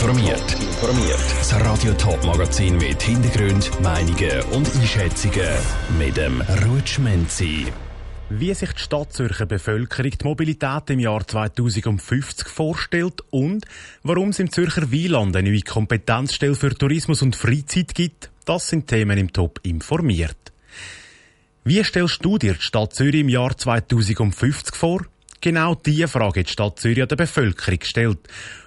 informiert. Informiert. Das Radio Top Magazin mit Hintergrund, Meinungen und Einschätzungen mit dem Rutschmenzi. Wie sich die Stadt Zürcher Bevölkerung die Mobilität im Jahr 2050 vorstellt und warum es im Zürcher Wieland eine neue Kompetenzstelle für Tourismus und Freizeit gibt, das sind Themen im Top informiert. Wie stellst du dir die Stadt Zürich im Jahr 2050 vor? Genau diese Frage hat die Stadt Zürich an der Bevölkerung gestellt.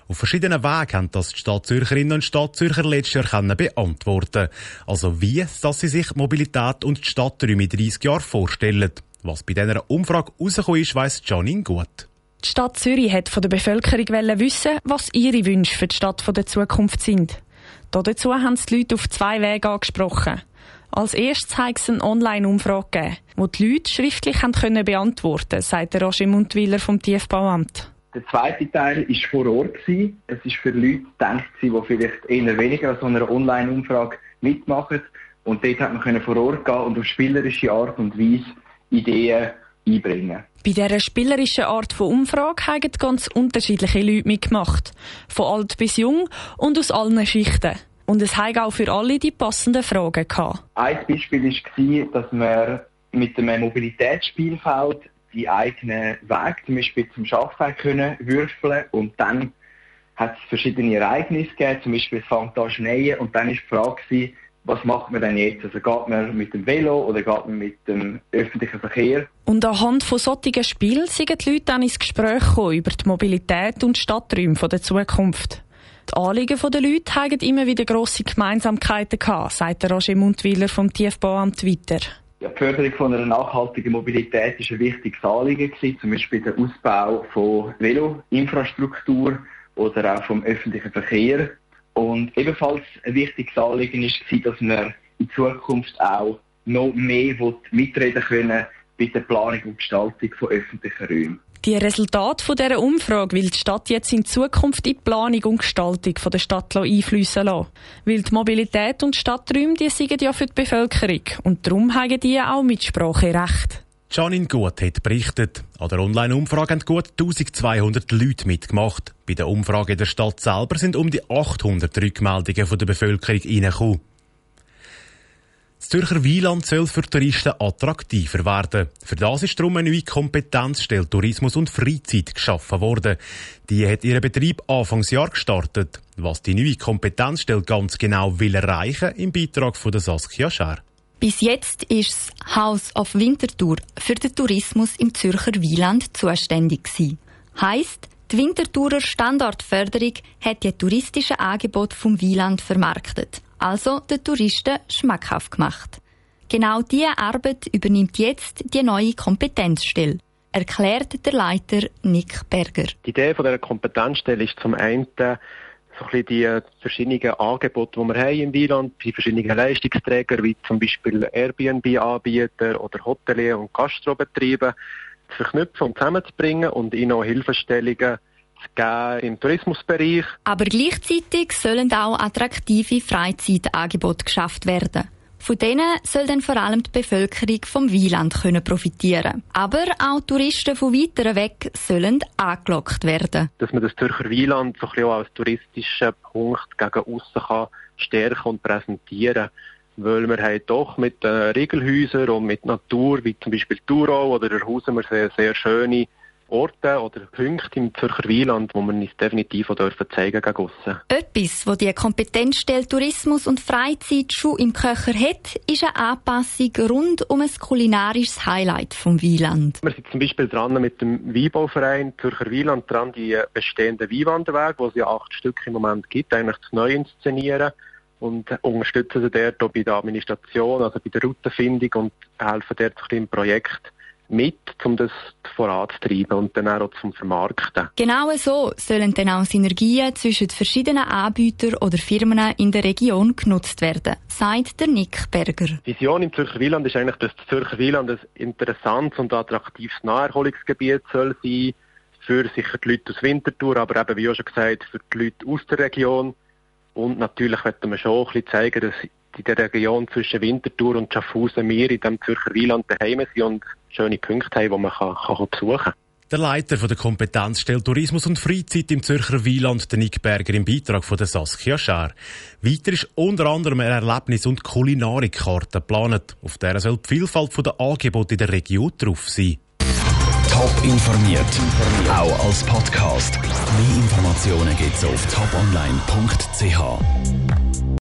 Auf verschiedenen Wegen haben das die Stadtzürcherinnen und Stadtzürcher letztes Jahr beantworten Also wie, dass sie sich Mobilität und die Stadträume in 30 Jahren vorstellen. Was bei dieser Umfrage rausgekommen ist, weiss Janine gut. Die Stadt Zürich hat von der Bevölkerung wissen, was ihre Wünsche für die Stadt der Zukunft sind. Dazu haben die Leute auf zwei Wege angesprochen. Als erstes hat es eine Online-Umfrage gegeben, wo die Leute schriftlich können beantworten sagt der Roger Mundwiller vom Tiefbauamt. Der zweite Teil war vor Ort. Es ist für Leute gedacht, die vielleicht eher weniger an so einer Online-Umfrage mitmachen. Und dort hat man vor Ort gehen und auf spielerische Art und Weise Ideen einbringen. Bei dieser spielerischen Art von Umfrage haben ganz unterschiedliche Leute mitgemacht. Von alt bis jung und aus allen Schichten. Und es haben auch für alle die passenden Fragen gehabt. Ein Beispiel war, dass wir mit einem Mobilitätsspielfeld die eigenen Wege, zum Beispiel zum Arbeiten können würfeln und dann hat es verschiedene Ereignisse gegeben, zum Beispiel fängt an schneien und dann war die Frage, was macht man denn jetzt? Also geht man mit dem Velo oder geht man mit dem öffentlichen Verkehr? Und anhand von solchen Spielen sind die Leute dann ins Gespräch gekommen über die Mobilität und Stadträume der Zukunft. Die Anliegen der Leute haben immer wieder grosse Gemeinsamkeiten gehabt, sagt Roger Mundwiller vom Tiefbauamt weiter. Ja, die Förderung von einer nachhaltigen Mobilität ist ein wichtiges Anliegen gewesen, zum Beispiel der Ausbau von Veloinfrastruktur oder auch vom öffentlichen Verkehr. Und ebenfalls ein wichtiges Anliegen war, dass wir in Zukunft auch noch mehr mitreden können bei der Planung und Gestaltung von öffentlichen Räumen. Die Resultate dieser Umfrage will die Stadt jetzt in Zukunft in die Planung und Gestaltung der Stadt einfließen lassen. Weil die Mobilität und Stadträume, die sind ja für die Bevölkerung. Und darum haben die auch Mitspracherecht. Janine Gut hat berichtet. An der Online-Umfrage haben gut 1200 Leute mitgemacht. Bei der Umfrage in der Stadt selber sind um die 800 Rückmeldungen von der Bevölkerung reingekommen. Das Zürcher Wieland soll für Touristen attraktiver werden. Für das ist darum eine neue Kompetenzstelle Tourismus und Freizeit geschaffen worden. Die hat ihren Betrieb Anfangsjahr gestartet. Was die neue Kompetenzstelle ganz genau will erreichen, im Beitrag von der Saskia Scher. Bis jetzt ist das House of Winterthur für den Tourismus im Zürcher Wieland zuständig gewesen. Heisst, die Winterthurer Standortförderung hat die touristischen Angebote vom Wieland vermarktet also den Touristen schmackhaft gemacht. Genau diese Arbeit übernimmt jetzt die neue Kompetenzstelle, erklärt der Leiter Nick Berger. Die Idee von der Kompetenzstelle ist zum einen so ein die verschiedenen Angebote, die wir haben im Wieland, die verschiedenen Leistungsträger, wie zum Beispiel Airbnb-Anbieter oder Hotelier und Gastrobetriebe, zu verknüpfen und zusammenzubringen und ihnen auch Hilfestellungen im Tourismusbereich. Aber gleichzeitig sollen auch attraktive Freizeitangebote geschafft werden. Von denen soll dann vor allem die Bevölkerung vom Wieland können profitieren. Aber auch Touristen von weiteren weg sollen angelockt werden. Dass man das Zürcher Wieland so ein als touristischen Punkt gegen aussen kann stärken und präsentieren weil wir haben doch mit äh, Regelhäusern und mit Natur, wie zum Beispiel Thurau oder der Hausen, sehr, sehr schöne Orte oder Punkte im Zürcher Wieland, wo wir uns definitiv auch dürfen zeigen gegen aussen. Etwas, wo die Kompetenzstelle Tourismus und Freizeit schon im Köcher hat, ist eine Anpassung rund um ein kulinarisches Highlight vom Wieland. Wir sind zum Beispiel dran mit dem Weinbauverein Zürcher Wieland dran, die bestehenden Weinwanderwege, wo es ja acht Stück im Moment gibt, eigentlich zu neu inszenieren und unterstützen sie dort auch bei der Administration, also bei der Routenfindung und helfen dort ein bisschen im Projekt mit, um das voranzutreiben und dann auch zum Vermarkten. Genau so sollen dann auch Synergien zwischen verschiedenen Anbietern oder Firmen in der Region genutzt werden, sagt der Nick Berger. Die Vision im Zürcher Wieland ist eigentlich, dass das Zürcher Wieland ein interessantes und attraktives Naherholungsgebiet soll sein für sicher die Leute aus Winterthur, aber eben, wie auch schon gesagt, für die Leute aus der Region. Und natürlich möchten wir schon ein bisschen zeigen, dass in der Region zwischen Winterthur und Schaffhausen wir in dem Zürcher Wieland daheim sind und schöne Punkte haben, die man kann, kann besuchen kann. Der Leiter von der Kompetenzstelle Tourismus und Freizeit im Zürcher Wieland, der Nick Berger, im Beitrag von der Saskia Schär. Weiter ist unter anderem eine Erlebnis- und Kulinarikkarte geplant. Auf der soll die Vielfalt der Angebote in der Region drauf sein. Top informiert, auch als Podcast. Mehr Informationen gibt's auf toponline.ch.